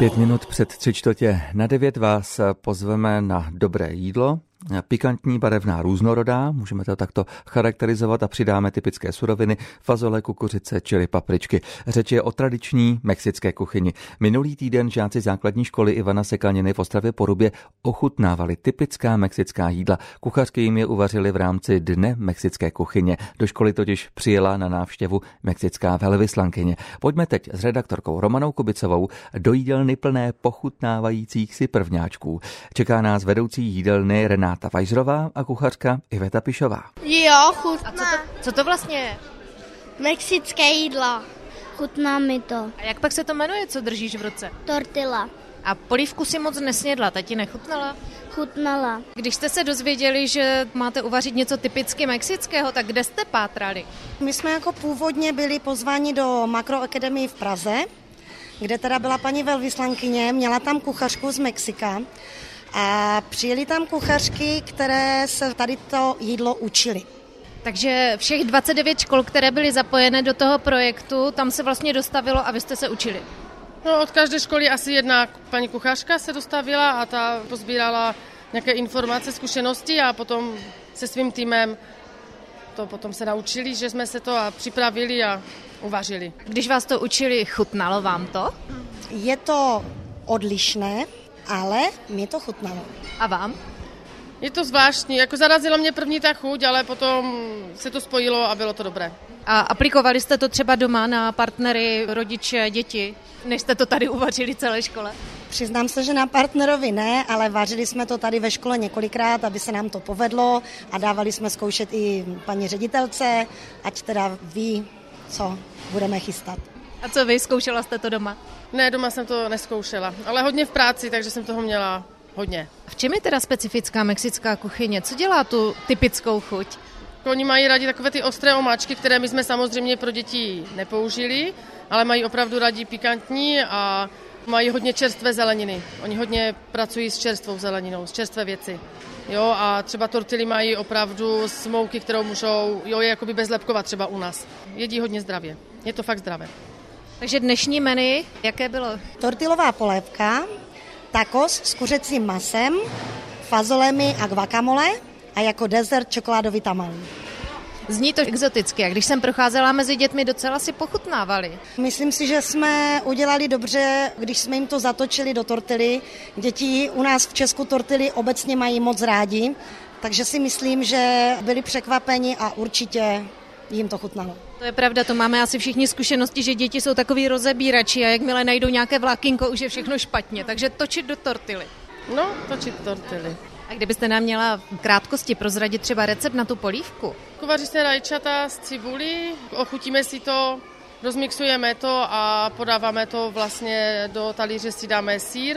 Pět minut před tři čtvrtě na devět vás pozveme na dobré jídlo pikantní, barevná, různorodá, můžeme to takto charakterizovat a přidáme typické suroviny, fazole, kukuřice, čili papričky. Řeč je o tradiční mexické kuchyni. Minulý týden žáci základní školy Ivana Sekaniny v Ostravě Porubě ochutnávali typická mexická jídla. Kuchařky jim je uvařili v rámci Dne mexické kuchyně. Do školy totiž přijela na návštěvu mexická velvyslankyně. Pojďme teď s redaktorkou Romanou Kubicovou do jídelny plné pochutnávajících si prvňáčků. Čeká nás vedoucí jídelny Rená Renáta Vajzrová a kuchařka Iveta Pišová. Jo, chutná. A co to, co to vlastně je? Mexické jídlo. Chutná mi to. A jak pak se to jmenuje, co držíš v ruce? Tortila. A polívku si moc nesnědla, ta ti nechutnala? Chutnala. Když jste se dozvěděli, že máte uvařit něco typicky mexického, tak kde jste pátrali? My jsme jako původně byli pozváni do Makroakademii v Praze, kde teda byla paní velvyslankyně, měla tam kuchařku z Mexika a přijeli tam kuchařky, které se tady to jídlo učili. Takže všech 29 škol, které byly zapojené do toho projektu, tam se vlastně dostavilo a vy jste se učili. No, od každé školy asi jedna paní kuchařka se dostavila a ta pozbírala nějaké informace, zkušenosti a potom se svým týmem to potom se naučili, že jsme se to a připravili a uvařili. Když vás to učili, chutnalo vám to? Je to odlišné, ale mě to chutnalo. A vám? Je to zvláštní, jako zarazila mě první ta chuť, ale potom se to spojilo a bylo to dobré. A aplikovali jste to třeba doma na partnery, rodiče, děti, než jste to tady uvařili celé škole? Přiznám se, že na partnerovi ne, ale vařili jsme to tady ve škole několikrát, aby se nám to povedlo a dávali jsme zkoušet i paní ředitelce, ať teda ví, co budeme chystat. A co vy, zkoušela jste to doma? Ne, doma jsem to neskoušela, ale hodně v práci, takže jsem toho měla hodně. V čem je teda specifická mexická kuchyně? Co dělá tu typickou chuť? Oni mají rádi takové ty ostré omáčky, které my jsme samozřejmě pro děti nepoužili, ale mají opravdu rádi pikantní a mají hodně čerstvé zeleniny. Oni hodně pracují s čerstvou zeleninou, s čerstvé věci. Jo, a třeba tortily mají opravdu smouky, kterou můžou, jo, je jakoby bezlepkovat třeba u nás. Jedí hodně zdravě. Je to fakt zdravé. Takže dnešní menu, jaké bylo? Tortilová polévka, tacos s kuřecím masem, fazolemi a guacamole a jako dezert čokoládový tamal. Zní to exoticky a když jsem procházela mezi dětmi, docela si pochutnávali. Myslím si, že jsme udělali dobře, když jsme jim to zatočili do tortily. Děti u nás v Česku tortily obecně mají moc rádi, takže si myslím, že byli překvapeni a určitě jim to chutnalo. To je pravda, to máme asi všichni zkušenosti, že děti jsou takový rozebírači a jakmile najdou nějaké vlákinko, už je všechno špatně, takže točit do tortily. No, točit tortily. A kdybyste nám měla v krátkosti prozradit třeba recept na tu polívku? Kuvaří se rajčata z cibuli, ochutíme si to, rozmixujeme to a podáváme to vlastně do talíře si dáme sír,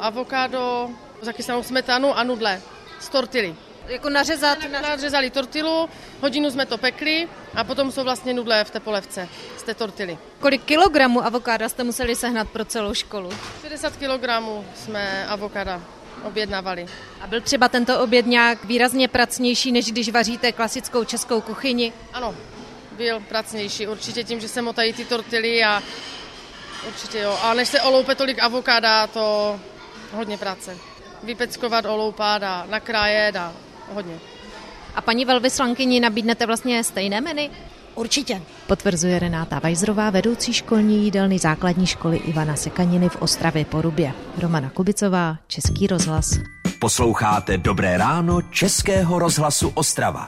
avokádo, zakysanou smetanu a nudle z tortily. Jako nařezat? Nařezali tortilu, hodinu jsme to pekli a potom jsou vlastně nudle v té polevce z té tortily. Kolik kilogramů avokáda jste museli sehnat pro celou školu? 60 kilogramů jsme avokáda objednávali. A byl třeba tento oběd nějak výrazně pracnější, než když vaříte klasickou českou kuchyni? Ano, byl pracnější, určitě tím, že se motají ty tortily a určitě jo. A než se oloupe tolik avokáda, to hodně práce. Vypeckovat, oloupat a nakrájet a hodně. A paní velvyslankyni nabídnete vlastně stejné menu? Určitě. Potvrzuje Renáta Vajzrová, vedoucí školní jídelny základní školy Ivana Sekaniny v Ostravě Porubě. Romana Kubicová, Český rozhlas. Posloucháte Dobré ráno Českého rozhlasu Ostrava.